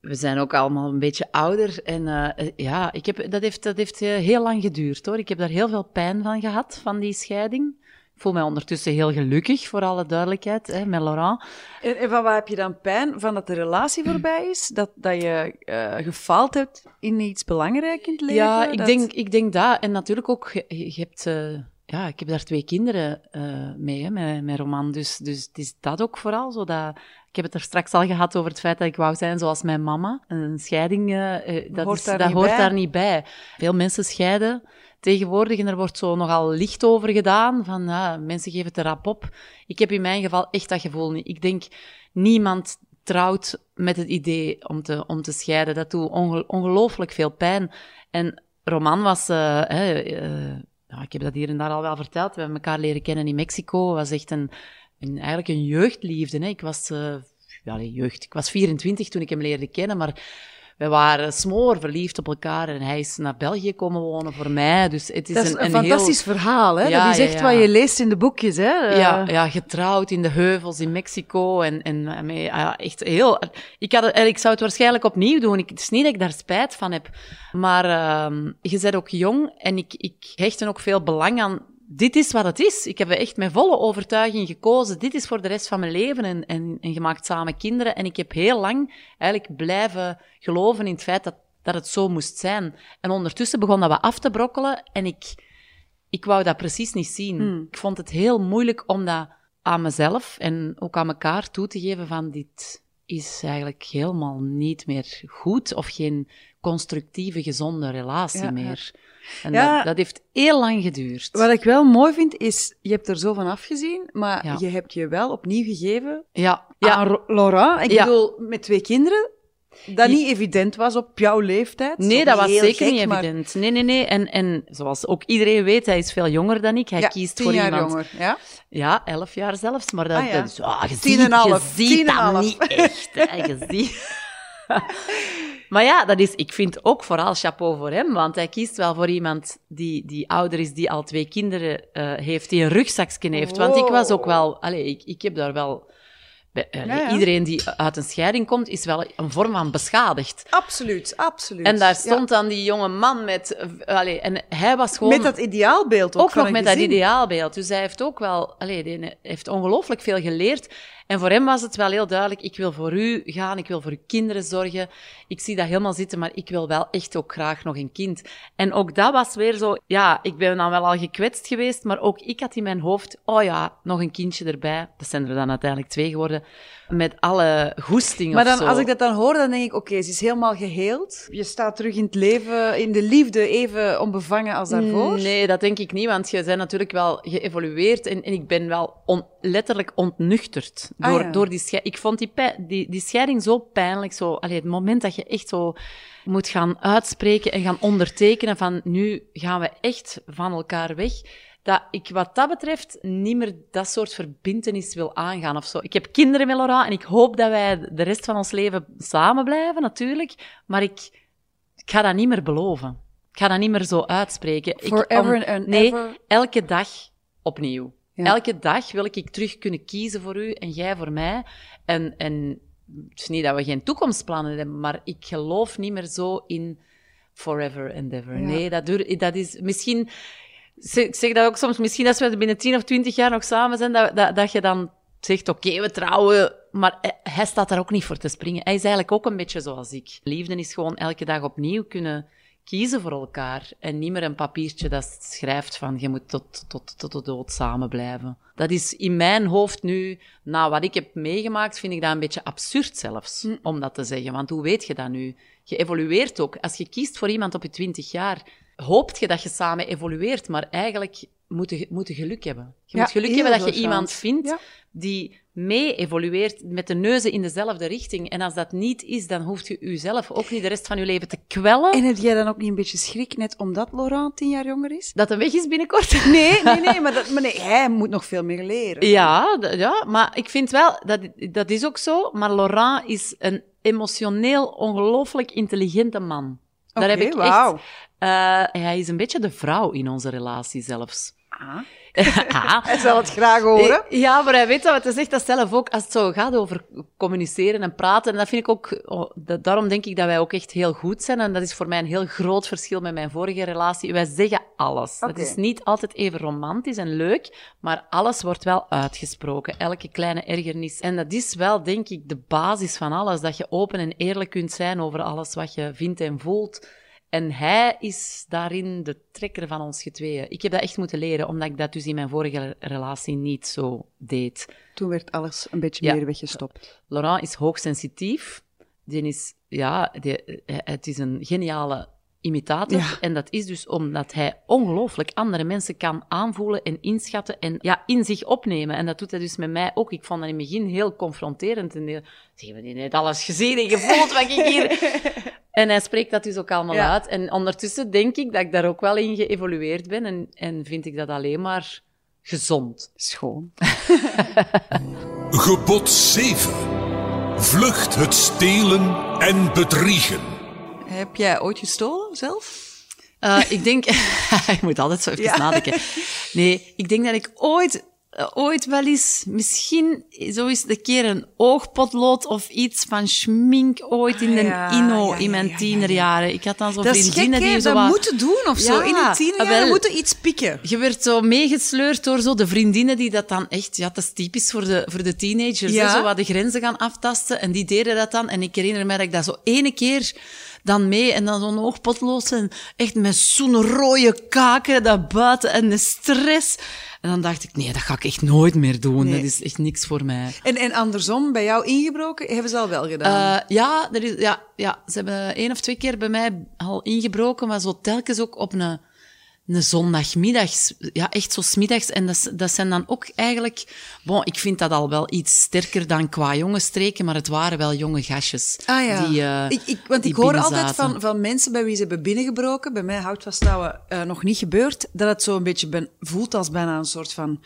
we zijn ook allemaal een beetje ouder. En eh, ja, ik heb, dat heeft, dat heeft heel lang geduurd hoor. Ik heb daar heel veel pijn van gehad, van die scheiding. Ik voel mij ondertussen heel gelukkig, voor alle duidelijkheid, hè, met Laurent. En, en van waar heb je dan pijn? Van dat de relatie voorbij is? Dat, dat je eh, gefaald hebt in iets belangrijk in het leven? Ja, ik Dat- denk, ik denk dat. En natuurlijk ook, je, je hebt... eh, ja, ik heb daar twee kinderen eh, mee, hè, met, met Roman. Dus, dus het is dat ook vooral. Zodat, ik heb het er straks al gehad over het feit dat ik wou zijn zoals mijn mama. Een scheiding, eh, eh, dat, Hoort is, daar dat niet hoort bij. daar niet bij. Veel mensen scheiden tegenwoordig en er wordt zo nogal licht over gedaan. Van, mensen geven het er rap op. Ik heb in mijn geval echt dat gevoel niet. Ik denk, niemand trouwt met het idee om te, om te scheiden. Dat doet onge- ongelooflijk veel pijn. En Roman was... hè, eh, ja, ik heb dat hier en daar al wel verteld. We hebben elkaar leren kennen in Mexico. was echt een, een, eigenlijk een jeugdliefde. Hè. Ik was... eh, ja, jeugd. Ik was 24 toen ik hem leerde kennen, maar we waren smoor verliefd op elkaar en hij is naar België komen wonen voor mij. Dus het is Dat is een, een, een fantastisch verhaal, hè? Ja, dat is echt ja. wat je leest in de boekjes, hè? Ja, Eh, ja, getrouwd in de heuvels in Mexico. En, en met- ja, echt heel. Ik, had ik zou het waarschijnlijk opnieuw doen. Ik, het is niet dat ik daar spijt van heb. Maar ehm, je bent ook jong en ik, ik hecht er ook veel belang aan. Dit is wat het is. Ik heb echt met volle overtuiging gekozen. Dit is voor de rest van mijn leven. En, en, en je maakt samen kinderen. En ik heb heel lang eigenlijk blijven geloven in het feit dat dat het zo moest zijn. En ondertussen begon dat wat af te brokkelen en ik, ik wou dat precies niet zien. Ik vond het heel moeilijk om dat aan mezelf en ook aan elkaar toe te geven van dit is eigenlijk helemaal niet meer goed of geen constructieve, gezonde relatie Ja, ja. En Ja. dat, dat heeft heel lang geduurd. Wat ik wel mooi vind, is, je hebt er zo van afgezien, maar Ja. je hebt je wel opnieuw gegeven Ja, aan Laurent. Ik bedoel, met twee kinderen, dat niet evident was op jouw leeftijd. Nee, dat was zeker gek, niet maar evident. Nee, nee, nee. En, en zoals ook iedereen weet, hij is veel jonger dan ik. Hij Ja, kiest tien voor jaar iemand. jonger. Ja? Ja, elf jaar zelfs. Maar dat, Ah, ja. dat is... je Tien ziet, en half, je ziet tien en dat half. niet echt. Hè. Je ziet... maar ja, dat is, ik vind ook vooral chapeau voor hem. Want hij kiest wel voor iemand die, die ouder is, die al twee kinderen eh, heeft, die een rugzakje heeft. Want ik was ook wel... Allez, ik, ik heb daar wel... bij- eh, Ja, ja. Iedereen die uit een scheiding komt, is wel een vorm van beschadigd. Absoluut, absoluut. En daar Ja. stond dan die jonge man met... eh, allee, en hij was gewoon... Met dat ideaalbeeld ook, ook nog met dat ideaalbeeld. Dus hij heeft ook wel... Allee, die heeft ongelooflijk veel geleerd. En voor hem was het wel heel duidelijk, ik wil voor u gaan, ik wil voor uw kinderen zorgen. Ik zie dat helemaal zitten, maar ik wil wel echt ook graag nog een kind. En ook dat was weer zo... Ja, ik ben dan wel al gekwetst geweest, maar ook ik had in mijn hoofd... Oh ja, nog een kindje erbij. Dat zijn er dan uiteindelijk twee geworden. Met alle goesting Maar of dan, zo. als ik dat dan hoor, dan denk ik, oké, ze is helemaal geheeld. Je staat terug in het leven, in de liefde, even onbevangen als daarvoor. Nee, dat denk ik niet, want je bent natuurlijk wel geëvolueerd en, en ik ben wel on- letterlijk ontnuchterd Ah, door, ja. door die scheiding. Ik vond die, die, die scheiding zo pijnlijk. Zo, allee, het moment dat je echt zo moet gaan uitspreken en gaan ondertekenen van nu gaan we echt van elkaar weg. Dat ik wat dat betreft niet meer dat soort verbintenis wil aangaan of zo. Ik heb kinderen met Laura en ik hoop dat wij de rest van ons leven samen blijven, natuurlijk. Maar ik, ik ga dat niet meer beloven. Ik ga dat niet meer zo uitspreken. Ik- Forever and nee, ever. elke dag opnieuw. Ja. Elke dag wil ik terug kunnen kiezen voor u en jij voor mij. En, en het is niet dat we geen toekomstplannen hebben, maar ik geloof niet meer zo in forever and ever. Ja. Nee, dat, duur, dat is misschien... Ik zeg dat ook soms, misschien als we binnen 10 of 20 jaar nog samen zijn, dat, dat, dat je dan zegt, oké, we trouwen, maar hij- hij staat daar ook niet voor te springen. Hij is eigenlijk ook een beetje zoals ik. Liefde is gewoon elke dag opnieuw kunnen kiezen voor elkaar en niet meer een papiertje dat schrijft van je moet tot, tot, tot de dood samen blijven. Dat is in mijn hoofd nu, na wat ik heb meegemaakt, vind ik dat een beetje absurd zelfs, om dat te zeggen. Want hoe weet je dat nu? Je evolueert ook. Als je kiest voor iemand op je 20 jaar, hoopt je dat je samen evolueert, maar eigenlijk moet je, moet je geluk hebben. Je Ja, moet geluk hebben dat je iemand vindt Ja. die mee evolueert met de neuzen in dezelfde richting. En als dat niet is, dan hoeft je jezelf ook niet de rest van je leven te kwellen. En heb jij dan ook niet een beetje schrik, net omdat Laurent tien jaar jonger is? Dat hij weg is binnenkort. Nee, nee, nee, maar, dat, maar nee, hij moet nog veel meer leren. Ja, ja, maar ik vind wel, dat, dat is ook zo, maar Laurent is een emotioneel ongelooflijk intelligente man. Daar heb ik echt... eh, hij is een beetje de vrouw in onze relatie zelfs. Ah. Hij zal het graag horen. Eh, Ja, maar hij weet dat, want hij zegt dat zelf ook, als het zo gaat over communiceren en praten. En dat vind ik ook, oh, dat- daarom denk ik dat wij ook echt heel goed zijn. En dat is voor mij een heel groot verschil met mijn vorige relatie. Wij zeggen alles. Dat Oké. is niet altijd even romantisch en leuk, maar alles wordt wel uitgesproken. Elke kleine ergernis. En dat is wel, denk ik, de basis van alles. Dat je open en eerlijk kunt zijn over alles wat je vindt en voelt. En hij is daarin de trekker van ons getweeën. Ik heb dat echt moeten leren, omdat ik dat dus in mijn vorige relatie niet zo deed. Toen werd alles een beetje Ja. meer weggestopt. Laurent is hoogsensitief. Die is, ja, die, eh, het is een geniale imitator. Ja. En dat is dus omdat hij ongelooflijk andere mensen kan aanvoelen en inschatten en ja, in zich opnemen. En dat doet hij dus met mij ook. Ik vond dat in het begin heel confronterend. En die heeft alles gezien en gevoeld wat ik hier... En hij spreekt dat dus ook allemaal Ja. uit. En ondertussen denk ik dat ik daar ook wel in geëvolueerd ben. En, en vind ik dat alleen maar gezond. Schoon. Gebod 7. Vlucht het stelen en bedriegen. Heb jij ooit gestolen zelf? Eh, ik denk, ik moet altijd zo even Ja. nadenken. Nee, ik denk dat ik ooit, ooit wel eens, misschien zo eens een keer een oogpotlood of iets van schmink ooit in de Ah, ja, Inno ja, ja, in mijn ja, ja, tienerjaren. Ik had dan zo'n Dat is gek, vriendinnen hè? die zo Dat wat- moeten doen of zo. In een tienerjaar wel. moeten iets pikken. Je werd zo meegesleurd door zo de vriendinnen die dat dan echt... Ja, dat is typisch voor de, voor de teenagers. Hè, zo wat de grenzen gaan aftasten. En die deden dat dan. En ik herinner me dat ik dat zo ene keer dan mee en dan zo'n oogpotloos en echt met zo'n rode kaken daar buiten en de stress. En dan dacht ik, nee, dat ga ik echt nooit meer doen. Nee. Dat is echt niks voor mij. En, en andersom, bij jou ingebroken, hebben ze al wel gedaan. Eh, ja, er is, ja, ja, ze hebben één of twee keer bij mij al ingebroken, maar zo telkens ook op een, een zondagmiddag. Ja, echt zo smiddags. En dat, dat zijn dan ook eigenlijk... Bon, ik vind dat al wel iets sterker dan qua jonge streken, maar het waren wel jonge gastjes. Ah ja, Die, eh, ik, ik, want ik hoor altijd van, van mensen bij wie ze hebben binnengebroken, bij mij houdt vasthouden uh, nog niet gebeurd, dat het zo een beetje ben, voelt als bijna een soort van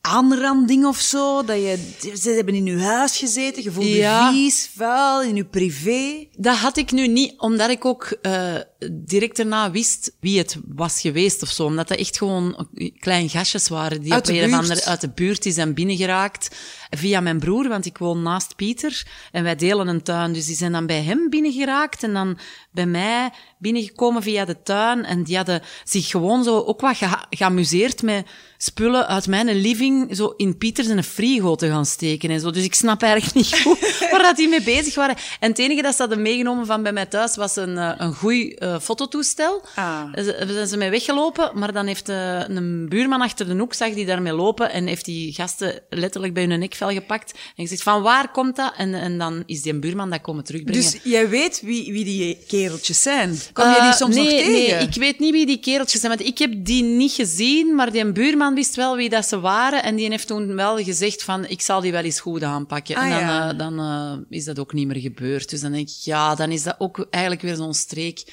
aanranding of zo. Dat je, ze hebben in je huis gezeten, je Ja. je vies, vuil, in je privé. Dat had ik nu niet, omdat ik ook eh, direct daarna wist wie het was geweest of zo. Omdat dat echt gewoon klein gastjes waren die Uit op een of andere uit de buurt die zijn binnengeraakt. Via mijn broer, want ik woon naast Pieter. En wij delen een tuin. Dus die zijn dan bij hem binnengeraakt en dan bij mij binnengekomen via de tuin. En die hadden zich gewoon zo ook wat geamuseerd met spullen uit mijn living zo in Pieters en een frigo te gaan steken en zo. Dus ik snap eigenlijk niet goed waar dat die mee bezig waren. En het enige dat ze hadden meegenomen van bij mij thuis was een, eh, een goed eh, fototoestel. Ah. Ze- zijn ze mee weggelopen, maar dan heeft eh, een buurman achter de hoek, zag die daarmee lopen en heeft die gasten letterlijk bij hun nekvel gepakt en gezegd van waar komt dat? En, en dan is die buurman dat komen terugbrengen. Dus jij weet wie, wie die kereltjes zijn. Kom je die soms nee, nog tegen? Nee, ik weet niet wie die kereltjes zijn. Want ik heb die niet gezien, maar die buurman wist wel wie dat ze waren. En die heeft toen wel gezegd van, ik zal die wel eens goed aanpakken. Ah, en dan, ja. eh, dan eh, is dat ook niet meer gebeurd. Dus dan denk ik, ja, dan is dat ook eigenlijk weer zo'n streek.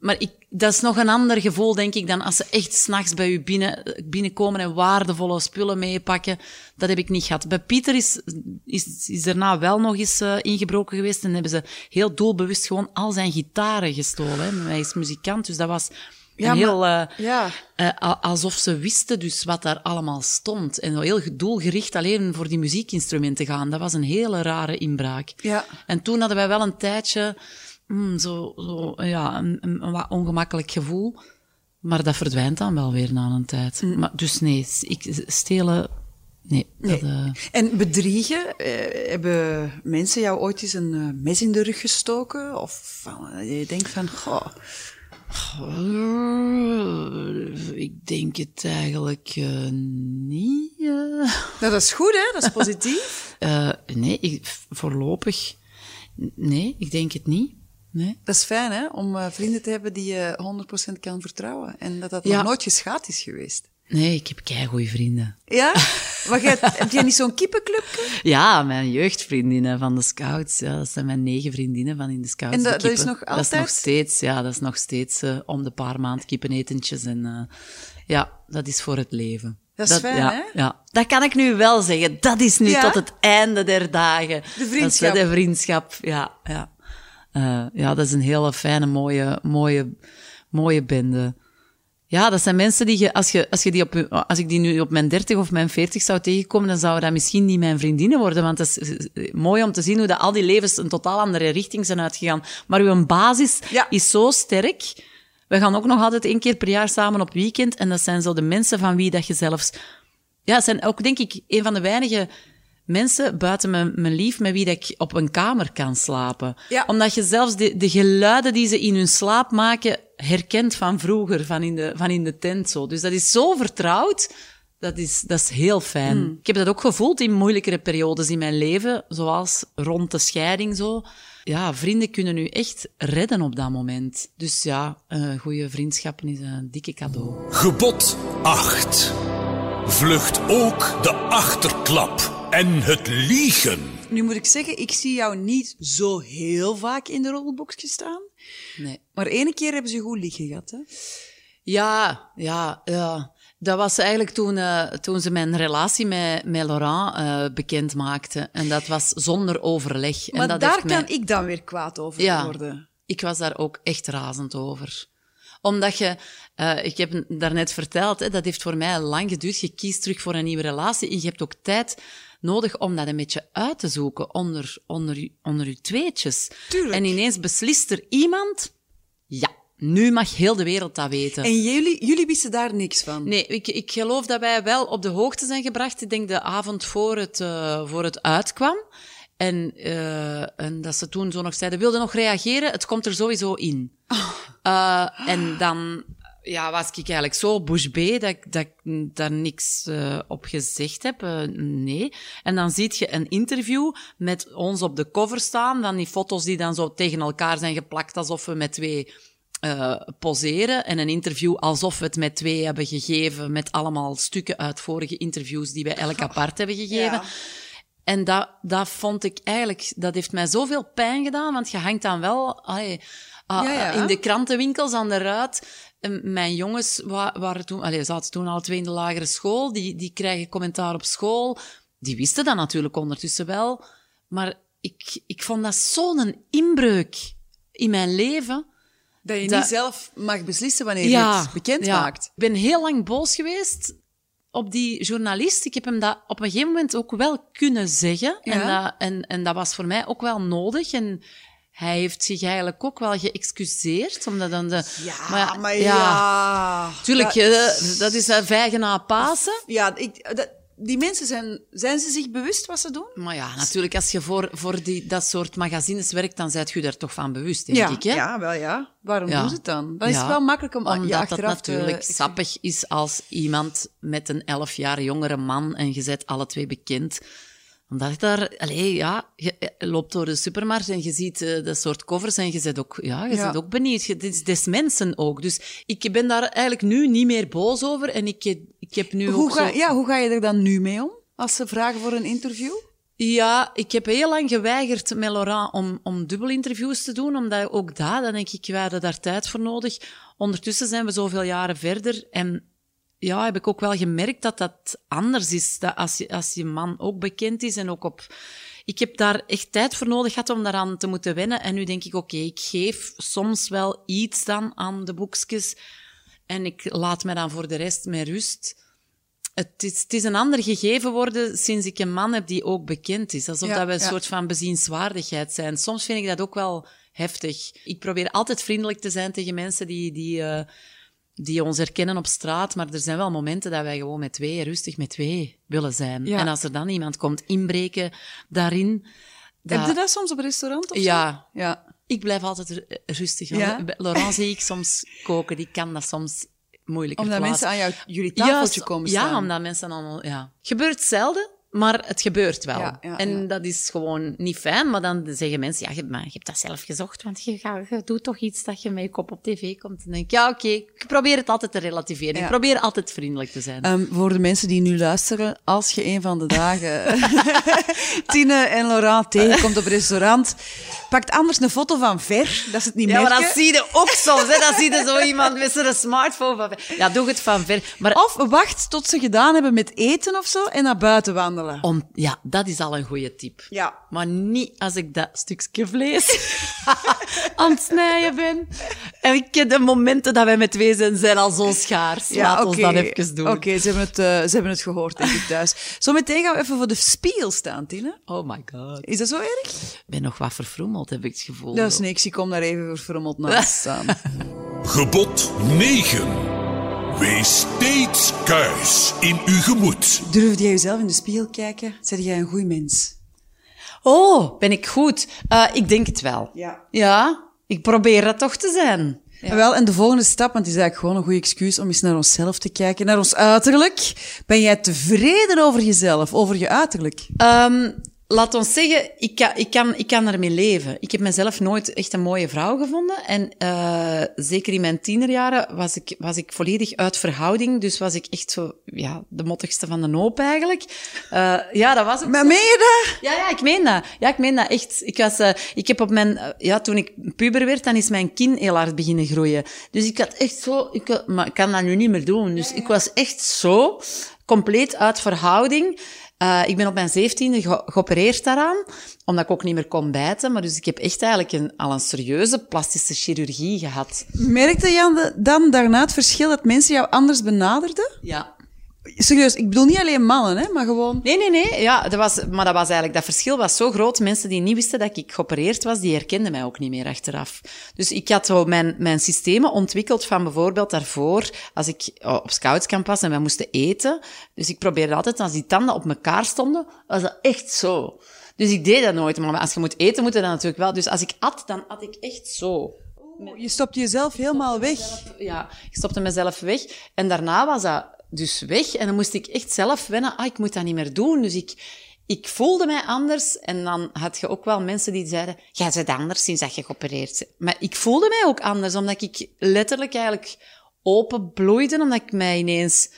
Maar ik, dat is nog een ander gevoel, denk ik, dan als ze echt s'nachts bij u binnen, binnenkomen en waardevolle spullen meepakken. Dat heb ik niet gehad. Bij Pieter is, is, is daarna wel nog eens eh, ingebroken geweest en hebben ze heel doelbewust gewoon al zijn gitaren gestolen. Hè. Hij is muzikant, dus dat was Ja, een maar- heel... eh, ja. a- alsof ze wisten dus wat daar allemaal stond. En zo heel doelgericht alleen voor die muziekinstrumenten gaan. Dat was een hele rare inbraak. Ja. En toen hadden wij wel een tijdje mm, zo, zo, ja, een, een, een wat ongemakkelijk gevoel. Maar dat verdwijnt dan wel weer na een tijd. Mm. Maar, dus nee, ik, stelen... Nee. Dat, eh, En bedriegen, eh, hebben mensen jou ooit eens een mes in de rug gestoken? Of van, je denkt van, goh, ik denk het eigenlijk eh, niet. eh. nou, dat is goed hè, dat is positief. Eh, nee, ik, voorlopig. Nee, ik denk het niet. Nee. dat is fijn hè, om vrienden te hebben die je 100% kan vertrouwen. En dat dat Ja. nog nooit geschaad is geweest. Nee, ik heb keigoeie vrienden. Ja? Maar jij, heb jij niet zo'n kippenclubje? Ja, mijn jeugdvriendinnen van de scouts. Ja, dat zijn mijn negen vriendinnen van in de scouts. En de dat- dat is nog Dat is nog altijd? steeds, ja, dat is nog steeds eh, om de paar maand kippenetentjes. En eh, ja, dat is voor het leven. Dat is fijn, ja, hè? Ja, dat kan ik nu wel zeggen. Dat is nu Ja? tot het einde der dagen. De vriendschap. Dat is de vriendschap, ja. Ja, Eh, ja dat is een hele fijne, mooie, mooie, mooie bende. Ja, dat zijn mensen die je, als, je, als, je die op, als ik die nu op mijn 30 of mijn 40 zou tegenkomen, dan zouden dat misschien niet mijn vriendinnen worden. Want het is eh, mooi om te zien hoe dat al die levens een totaal andere richting zijn uitgegaan. Maar uw basis Ja. is zo sterk. We gaan ook nog altijd één keer per jaar samen op weekend. En dat zijn zo de mensen van wie dat je zelfs... Ja, het zijn ook, denk ik, een van de weinige mensen buiten mijn, mijn lief met wie dat ik op een kamer kan slapen. Ja. Omdat je zelfs de, de geluiden die ze in hun slaap maken herkent van vroeger, van in de, van in de tent. Zo. Dus dat is zo vertrouwd. Dat is, dat is heel fijn. Hmm. Ik heb dat ook gevoeld in moeilijkere periodes in mijn leven, zoals rond de scheiding zo. Ja, vrienden kunnen u echt redden op dat moment. Dus ja, uh, goede vriendschappen is een dikke cadeau. Gebod 8. Vlucht ook de achterklap en het liegen. Nu moet ik zeggen, ik zie jou niet zo heel vaak in de rolboekjes staan. Nee. Maar ene keer hebben ze goed liggen gehad, hè? Ja, ja, ja. Dat was eigenlijk toen, uh, toen ze mijn relatie met, met Laurent uh, bekend maakte. En dat was zonder overleg. Maar en dat daar kan mij... ik dan weer kwaad over ja, worden. Ik was daar ook echt razend over. Omdat je, uh, ik heb daarnet verteld, hè, dat heeft voor mij lang geduurd. Je kiest terug voor een nieuwe relatie en je hebt ook tijd nodig om dat een beetje uit te zoeken onder, onder, onder je tweetjes. Tuurlijk. En ineens beslist er iemand, ja, nu mag heel de wereld dat weten. En jullie, jullie wisten daar niks van? Nee, ik, ik geloof dat wij wel op de hoogte zijn gebracht. Ik denk de avond voor het, uh, voor het uitkwam. En, eh, en dat ze toen zo nog zeiden, wilde nog reageren? Het komt er sowieso in. Eh, en dan ja, was ik eigenlijk zo bush B dat ik, dat ik daar niks eh, op gezegd heb. Eh, nee. En dan zie je een interview met ons op de cover staan. Dan die foto's die dan zo tegen elkaar zijn geplakt alsof we met twee eh, poseren. En een interview alsof we het met twee hebben gegeven. Met allemaal stukken uit vorige interviews die wij elk apart hebben gegeven. Ja. En dat, dat vond ik eigenlijk, dat heeft mij zoveel pijn gedaan, want je hangt dan wel ah, Ja, ja. in de krantenwinkels aan de ruit. En Mijn jongens wa- waren toen, allee, zaten toen al twee in de lagere school, die, die krijgen commentaar op school. Die wisten dat natuurlijk ondertussen wel. Maar ik, ik vond dat zo'n inbreuk in mijn leven. Dat je Dat- niet zelf mag beslissen wanneer je het bekend ja. maakt. Ik ben heel lang boos geweest op die journalist. Ik heb hem dat op een gegeven moment ook wel kunnen zeggen. En, dat, en, en dat was voor mij ook wel nodig. En hij heeft zich eigenlijk ook wel geëxcuseerd. Omdat dan de, Ja, maar ja. Tuurlijk, Dat- eh, dat is een vijgen na Pasen. Ja, ik, dat, die mensen zijn, zijn ze zich bewust wat ze doen? Maar ja, natuurlijk, als je voor, voor die, dat soort magazines werkt, dan zijt je daar toch van bewust, denk ja, ik. Hè? ja, wel ja. Waarom Ja. doen ze het dan? Dan is Ja, het wel makkelijk om Omdat dat achteraf te- natuurlijk sappig is als iemand met een elf jaar jongere man en je bent alle twee bekend. Omdat ik daar, allee, ja, je loopt door de supermarkt en je ziet eh, dat soort covers en je bent ook, ja, je Ja. bent ook benieuwd. Je, dit is des mensen ook. Dus ik ben daar eigenlijk nu niet meer boos over en ik, ik heb nu Hoe ook ga, zo... ja, hoe ga je er dan nu mee om? Als ze vragen voor een interview? Ja, ik heb heel lang geweigerd met Laurent om, om dubbelinterviews te doen, omdat ook daar, dan denk ik, we hadden daar tijd voor nodig. Ondertussen zijn we zoveel jaren verder en ja, heb ik ook wel gemerkt dat dat anders is. Dat als je, als je man ook bekend is en ook op... Ik heb daar echt tijd voor nodig gehad om daaraan te moeten wennen. En nu denk ik, oké, ik geef soms wel iets dan aan de boekjes. En ik laat me dan voor de rest met rust. Het is, het is een ander gegeven worden sinds ik een man heb die ook bekend is. Alsof Ja, dat we een ja. soort van bezienswaardigheid zijn. Soms vind ik dat ook wel heftig. Ik probeer altijd vriendelijk te zijn tegen mensen die, die, eh, die ons herkennen op straat. Maar er zijn wel momenten dat wij gewoon met twee, rustig met twee willen zijn. Ja. En als er dan iemand komt inbreken daarin... dat- Heb je dat soms op een restaurant of zo? Ja, Ja. ik blijf altijd ru- rustig. Ja? Laurent zie ik soms koken, die kan dat soms moeilijker Omdat plaatsen. mensen aan jou, jullie tafeltje Ja, komen Ja, staan. omdat mensen allemaal... Ja. Gebeurt zelden, maar het gebeurt wel. Ja, ja, en ja. dat is gewoon niet fijn, maar dan zeggen mensen... Ja, je, maar je hebt dat zelf gezocht, want je, gaat- je doet toch iets dat je met je kop op tv komt. Dan denk ik, ja, oké. Ik probeer het altijd te relativeren. Ik probeer altijd vriendelijk te zijn. Ehm, voor de mensen die nu luisteren, als je een van de dagen Tine en Laurent tegenkomt op een restaurant, pakt anders een foto van ver, dat ze het niet ja, maar dat zie je ook soms. Hè. Dan zie je zo iemand met zijn smartphone van ver. Ja, doe het van ver. Maar Of wacht tot ze gedaan hebben met eten of zo en naar buiten wandelen. Om, ja, dat is al een goede tip. Ja. Maar niet als ik dat stukje vlees aan het snijden ben. En ik ken de momenten dat wij met twee zijn, zijn al zo schaars. Laat ons dat even doen. Oké, ze, hebben het, eh, ze hebben het gehoord, denk ik, thuis. Zometeen gaan we even voor de spiegel staan, Tine. Oh my god. Is dat zo erg? Ik ben nog wat verfrommeld, heb ik het gevoel. Dat is niks, ik kom daar even verfrommeld naast staan. Gebod 9. Wees steeds kuis in uw gemoed. Durfde jij jezelf in de spiegel kijken? Zeg jij een goed mens? Oh, ben ik goed? Eh, ik denk het wel. Ja. Ja, ik probeer dat toch te zijn. En Wel, en de volgende stap, want het is eigenlijk gewoon een goede excuus om eens naar onszelf te kijken, naar ons uiterlijk. Ben jij tevreden over jezelf, over je uiterlijk? Ehm, laat ons zeggen, ik kan, ik, kan, ik kan ermee leven. Ik heb mezelf nooit echt een mooie vrouw gevonden. En eh, zeker in mijn tienerjaren was ik, was ik volledig uit verhouding. Dus was ik echt zo, ja, de mottigste van de hoop eigenlijk. Eh, ja, dat was ook Maar zo. meen je dat? Ja, ja, ik meen dat. Ja, ik meen dat echt. Ik was, eh, ik heb op mijn, ja, toen ik puber werd, dan is mijn kin heel hard beginnen groeien. Dus ik had echt zo, ik, had- maar ik kan dat nu niet meer doen. Dus ik was echt zo, compleet uit verhouding. Eh, ik ben op mijn zeventiende ge geopereerd daaraan, omdat ik ook niet meer kon bijten. Maar dus ik heb echt eigenlijk een, al een serieuze plastische chirurgie gehad. Merkte je dan daarna het verschil dat mensen jou anders benaderden? Ja. Serieus, ik bedoel niet alleen mannen, hè, maar gewoon... Nee, nee, nee. Ja, dat was, maar dat was eigenlijk, dat verschil was zo groot. Mensen die niet wisten dat ik geopereerd was, die herkenden mij ook niet meer achteraf. Dus ik had zo mijn, mijn systemen ontwikkeld van bijvoorbeeld daarvoor, als ik oh, op scoutskamp was en wij moesten eten. Dus ik probeerde altijd, als die tanden op elkaar stonden, was dat echt zo. Dus ik deed dat nooit. Maar als je moet eten, moet je dat natuurlijk wel. Dus als ik at, dan at ik echt zo. Je stopt jezelf helemaal weg. Ja, ik stopte mezelf weg. En daarna was dat dus weg. En dan moest ik echt zelf wennen. Ah, ik moet dat niet meer doen. Dus ik, ik voelde mij anders. En dan had je ook wel mensen die zeiden... Jij bent anders sinds dat je geopereerd bent. Maar ik voelde mij ook anders. Omdat ik letterlijk eigenlijk open bloeide. Omdat ik mij ineens...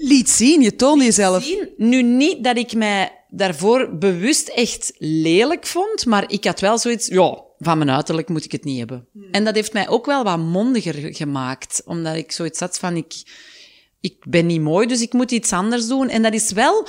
Liet zien, je toonde jezelf. Zien. Nu niet dat ik mij daarvoor bewust echt lelijk vond. Maar ik had wel zoiets... Ja, van mijn uiterlijk moet ik het niet hebben. En dat heeft mij ook wel wat mondiger gemaakt. Omdat ik zoiets had van... Ik, ik ben niet mooi, dus ik moet iets anders doen. En dat is wel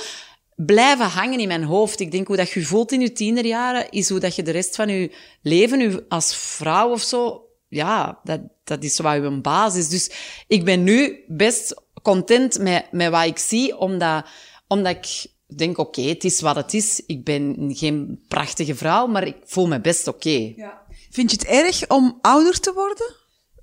blijven hangen in mijn hoofd. Ik denk hoe dat je voelt in je tienerjaren, is hoe dat je de rest van je leven, je als vrouw of zo, ja, dat, dat is wat je basis. Dus ik ben nu best content met, met wat ik zie, omdat, omdat ik denk, oké, het is wat het is. Ik ben geen prachtige vrouw, maar ik voel me best oké. Vind je het erg om ouder te worden?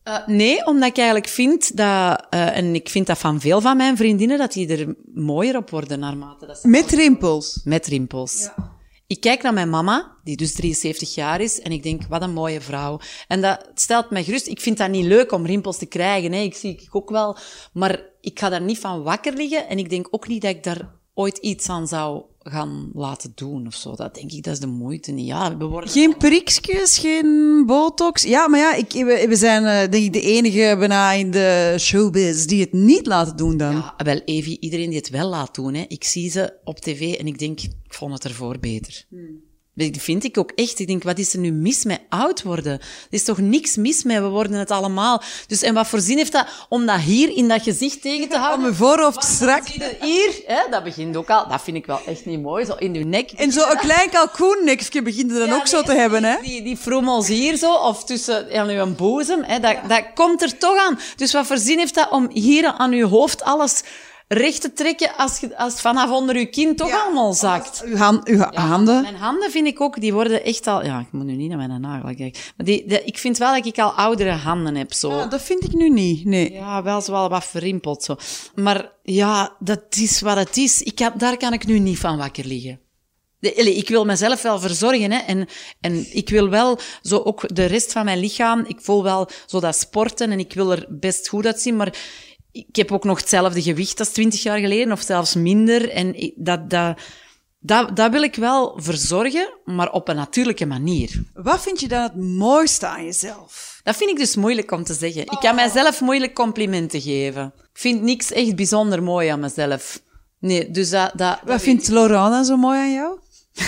Uh, nee, omdat ik eigenlijk vind dat, uh, en ik vind dat van veel van mijn vriendinnen, dat die er mooier op worden naarmate dat ze... Met rimpels? Met rimpels. Ja. Ik kijk naar mijn mama, die dus 73 jaar is, en ik denk, wat een mooie vrouw. En dat stelt mij gerust. Ik vind dat niet leuk om rimpels te krijgen, hè. ik zie ik ook wel. Maar ik ga daar niet van wakker liggen, en ik denk ook niet dat ik daar ooit iets aan zou gaan laten doen of zo. Dat denk ik, dat is de moeite niet. Ja, we worden geen prikjes, geen botox. Ja, maar ja, ik, we, we zijn uh, denk ik de enige bijna in de showbiz die het niet laten doen dan. Ja, wel, Evie, iedereen die het wel laat doen. Hè. Ik zie ze op tv en ik denk, ik vond het ervoor beter. Hmm. Dat vind ik ook echt. Ik denk, wat is er nu mis met oud worden? Er is toch niks mis mee, we worden het allemaal. Dus en wat voor zin heeft dat om dat hier in dat gezicht tegen te houden? Om mijn voorhoofd strak. Hier, hè, dat begint ook al, dat vind ik wel echt niet mooi, zo in uw nek. En zo een klein kalkoennekje begint er dan ook zo te hebben, hè? Die, die frommels hier zo, of tussen aan uw boezem, hè, dat, dat komt er toch aan. Dus wat voor zin heeft dat om hier aan uw hoofd alles recht te trekken als, je, als het vanaf onder je kin toch allemaal zakt. Uw, hand, uw handen? Mijn handen vind ik ook, die worden echt al... Ja, ik moet nu niet naar mijn nagel kijken. Maar die, ik vind wel dat ik al oudere handen heb, zo. Ja, dat vind ik nu niet, nee. Ja, wel zo wel wat verrimpeld, zo. Maar ja, dat is wat het is. Ik heb, daar kan ik nu niet van wakker liggen. De, ik wil mezelf wel verzorgen, hè. En, en ik wil wel zo ook de rest van mijn lichaam, ik voel wel zo dat sporten en ik wil er best goed uitzien, maar ik heb ook nog hetzelfde gewicht als twintig jaar geleden, of zelfs minder. En dat, dat, dat, dat wil ik wel verzorgen, maar op een natuurlijke manier. Wat vind je dan het mooiste aan jezelf? Dat vind ik dus moeilijk om te zeggen. Ik kan mijzelf moeilijk complimenten geven. Ik vind niks echt bijzonder mooi aan mezelf. Nee, dus dat... dat Wat vindt dan zo mooi aan jou?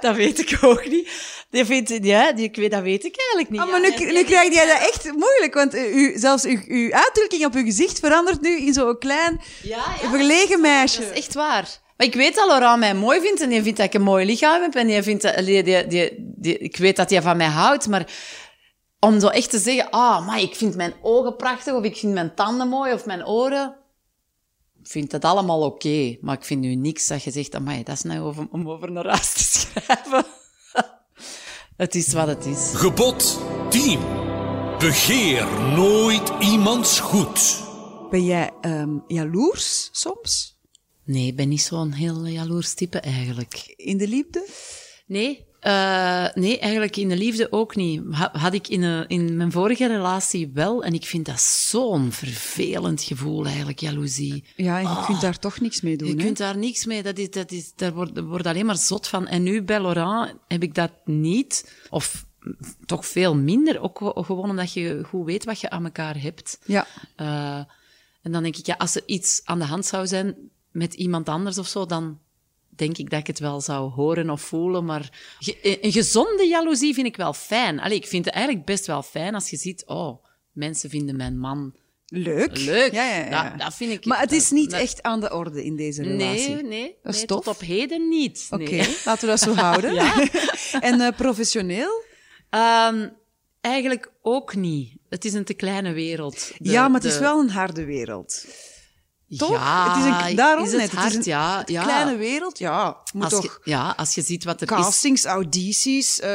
dat weet ik ook niet. Die vindt, ja, die, ik weet, dat weet ik eigenlijk niet. Ah, maar nu, nu krijg jij dat echt moeilijk, want u, zelfs uw, uw uitdrukking op uw gezicht verandert nu in zo'n klein, ja, ja, verlegen meisje. Dat is echt waar. Maar ik weet dat Laurent mij mooi vindt en die vindt dat ik een mooi lichaam heb en die vindt dat, die, die, die, ik weet dat hij van mij houdt, maar om zo echt te zeggen, ah, maar ik vind mijn ogen prachtig of ik vind mijn tanden mooi of mijn oren, ik vind dat allemaal oké. maar ik vind nu niks dat je zegt, amai, dat is nou over, om over naar huis te schrijven. Het is wat het is. Gebod 10. Begeer nooit iemands goed. Ben jij um, jaloers soms? Nee, ik ben niet zo'n heel jaloers type eigenlijk. In de liefde? Nee, uh, nee, eigenlijk in de liefde ook niet. Had ik in, een, in mijn vorige relatie wel. En ik vind dat zo'n vervelend gevoel, eigenlijk, jaloezie. Ja, en je kunt ah. daar toch niks mee doen. Je hè? kunt daar niks mee. Dat is, dat is, daar wordt, wordt alleen maar zot van. En nu bij Laurent heb ik dat niet. Of toch veel minder. Ook gewoon omdat je goed weet wat je aan elkaar hebt. Ja. Uh, en dan denk ik, ja, als er iets aan de hand zou zijn met iemand anders of zo, dan denk ik dat ik het wel zou horen of voelen. Maar een gezonde jaloezie vind ik wel fijn. Allee, ik vind het eigenlijk best wel fijn als je ziet, oh, mensen vinden mijn man Leuk. Leuk. Ja, ja, ja. Dat, dat, vind ik. Maar het is niet echt aan de orde in deze relatie. Nee, nee. Dat nee, tot op heden niet. Oké, okay, laten we dat zo houden. en uh, professioneel? Um, eigenlijk ook niet. Het is een te kleine wereld. De, ja, maar het de... is wel een harde wereld. Toch? Ja, het is een, daarom is het net. hard, het is een ja, ja. kleine wereld. Ja, moet Als toch... je, ja, als je ziet wat er is. Castings, audities, eh,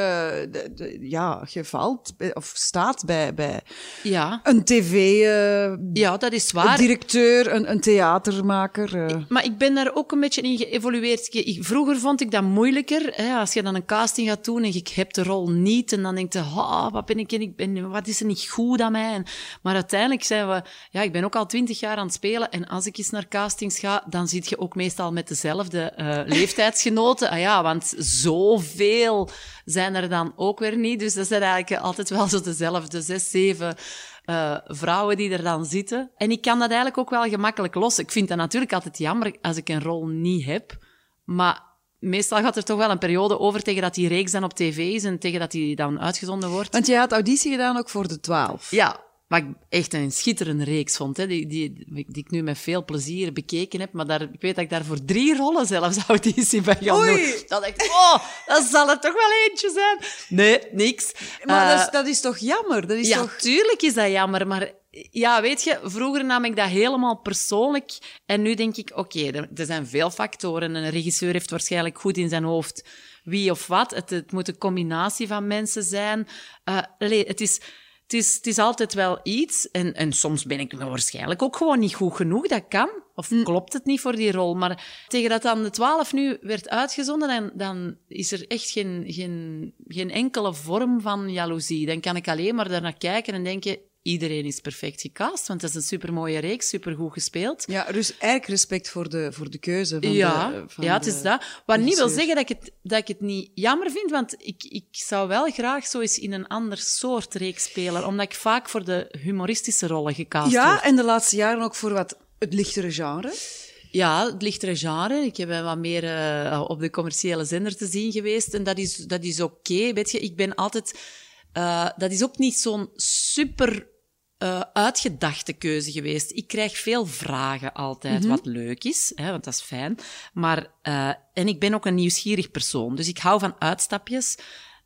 de- de- ja, je valt of staat bij, bij Ja, een tv-directeur, ja, dat is waar. een, een theatermaker. eh. Maar ik ben daar ook een beetje in geëvolueerd. Ik- ik- Vroeger vond ik dat moeilijker. Hè, als je dan een casting gaat doen en je hebt de rol niet, en dan denk je, oh, wat, ben ik, ik ben, wat is er niet goed aan mij? En- maar uiteindelijk zijn we... Ja, ik ben ook al twintig jaar aan het spelen. En als ik eens naar castings ga, dan zit je ook meestal met dezelfde eh, leeftijdsgenoten. Ah ja, want zoveel zijn er dan ook weer niet. Dus dat zijn eigenlijk altijd wel zo dezelfde zes, zeven eh, vrouwen die er dan zitten. En ik kan dat eigenlijk ook wel gemakkelijk los. Ik vind dat natuurlijk altijd jammer als ik een rol niet heb. Maar meestal gaat er toch wel een periode over tegen dat die reeks dan op tv is en tegen dat die dan uitgezonden wordt. Want jij had auditie gedaan ook voor de 12. Ja, wat ik echt een schitterende reeks vond. Hè, die, die, die ik nu met veel plezier bekeken heb. Maar daar, ik weet dat ik daar voor drie rollen zelfs auditie ben gaan Oei. doen. Dat ik, oh, dat zal er toch wel eentje zijn. Nee, niks. Maar Eh, dat, is, dat is toch jammer? Dat is ja, toch... tuurlijk is dat jammer, maar ja, weet je, vroeger nam ik dat helemaal persoonlijk en nu denk ik, oké, er, er zijn veel factoren. Een regisseur heeft waarschijnlijk goed in zijn hoofd wie of wat. Het, het moet een combinatie van mensen zijn. Eh, allee, het is... Het is, het is altijd wel iets. En, en soms ben ik waarschijnlijk ook gewoon niet goed genoeg. Dat kan. Of klopt het niet voor die rol. Maar tegen dat dan de 12 nu werd uitgezonden, dan, dan is er echt geen, geen, geen enkele vorm van jaloezie. Dan kan ik alleen maar daarnaar kijken en denken, iedereen is perfect gecast. Want het is een supermooie reeks, supergoed gespeeld. Ja, dus eigenlijk respect voor de, voor de keuze van Ja, de van ja, het is dat. Wat niet wil zeggen dat ik, het, dat ik het niet jammer vind, want ik, ik zou wel graag zo eens in een ander soort reeks spelen, omdat ik vaak voor de humoristische rollen gecast Ja, word. en de laatste jaren ook voor wat het lichtere genre. Ja, het lichtere genre. Ik ben wat meer eh, op de commerciële zender te zien geweest en dat is, dat is oké. Weet je, ik ben altijd... eh, dat is ook niet zo'n super eh, uitgedachte keuze geweest. Ik krijg veel vragen altijd, wat leuk is, hè, want dat is fijn. Maar, eh, en ik ben ook een nieuwsgierig persoon, dus ik hou van uitstapjes,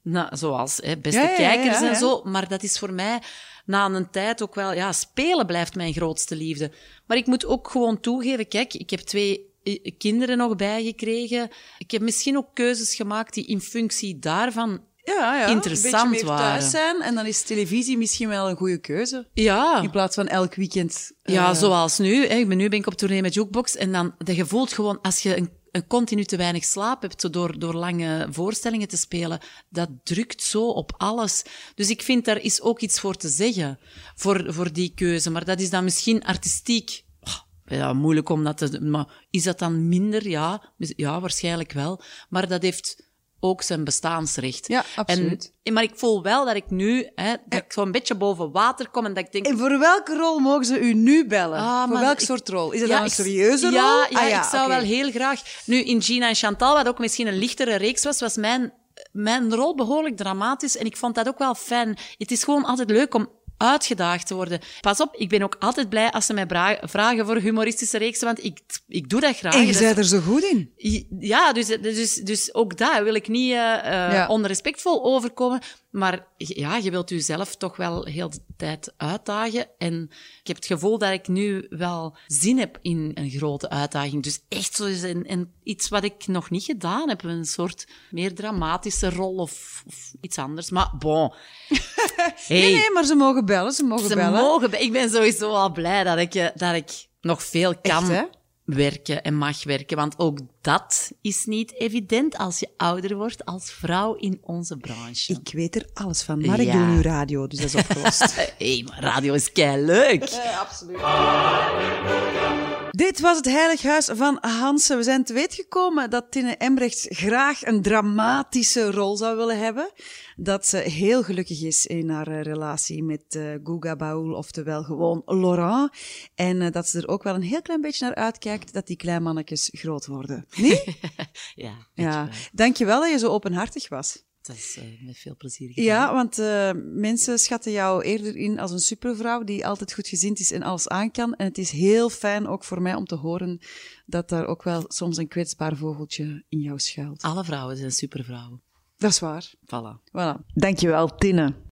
nou, zoals hè, beste Ja, ja, ja, kijkers ja, en zo. Maar dat is voor mij na een tijd ook wel... Ja, spelen blijft mijn grootste liefde. Maar ik moet ook gewoon toegeven, kijk, ik heb twee eh, kinderen nog bijgekregen. Ik heb misschien ook keuzes gemaakt die in functie daarvan Ja, ja. Interessant een beetje meer waren. thuis zijn en dan is televisie misschien wel een goede keuze. Ja. In plaats van elk weekend. eh, Ja, zoals nu. Hè. Ik ben, nu ben ik op tournee met Jukebox. En dan, je voelt gewoon, als je een, een continu te weinig slaap hebt door, door lange voorstellingen te spelen, dat drukt zo op alles. Dus ik vind, daar is ook iets voor te zeggen, voor, voor die keuze. Maar dat is dan misschien artistiek... oh, Ja, moeilijk om dat te... Maar is dat dan minder? Ja, ja waarschijnlijk wel. Maar dat heeft ook zijn bestaansrecht. Ja, absoluut. En, maar ik voel wel dat ik nu, hè, dat ik zo een beetje boven water kom en dat ik denk... En voor welke rol mogen ze u nu bellen? Ah, voor welk ik- soort rol? Is het Ja, dan een ik- serieuze rol? Ja, ja, Ah, ik zou wel heel graag... Nu, in Gina en Chantal, wat ook misschien een lichtere reeks was, was mijn, mijn rol behoorlijk dramatisch. En ik vond dat ook wel fijn. Het is gewoon altijd leuk om uitgedaagd te worden. Pas op, ik ben ook altijd blij als ze mij vragen voor humoristische reeksen, want ik, ik doe dat graag. En je Dat- bent er zo goed in. ja, dus, dus, dus ook dat wil ik niet eh eh, Ja. onrespectvol overkomen. Maar ja, je wilt jezelf toch wel heel de tijd uitdagen. En ik heb het gevoel dat ik nu wel zin heb in een grote uitdaging. Dus echt zo is een, een, iets wat ik nog niet gedaan heb. Een soort meer dramatische rol of, of iets anders. Maar bon. Hey. Nee, nee, maar ze mogen bellen. Ze mogen Ze bellen. mogen, ik ben sowieso al blij dat ik, eh, dat ik nog veel kan werken en mag werken. Want ook dat is niet evident als je ouder wordt als vrouw in onze branche. Ik weet er alles van, maar ik Ja. doe nu radio, dus dat is opgelost. Hé, hey, maar radio is kei leuk. Dit was het Heilig Huis van Hansen. We zijn te weten gekomen dat Tinne Embrechts graag een dramatische rol zou willen hebben. Dat ze heel gelukkig is in haar eh, relatie met eh Guga Baul, oftewel gewoon Laurent. En eh, dat ze er ook wel een heel klein beetje naar uitkijkt dat die kleinmannetjes groot worden. Nee? Ja, ja. ja. Dankjewel dat je zo openhartig was. Dat is eh, met veel plezier gedaan. Ja, want eh, mensen schatten jou eerder in als een supervrouw die altijd goed gezind is en alles aan kan. En het is heel fijn ook voor mij om te horen dat daar ook wel soms een kwetsbaar vogeltje in jou schuilt. Alle vrouwen zijn supervrouwen. Dat is waar. Voilà. Voilà. Dankjewel, Tinne.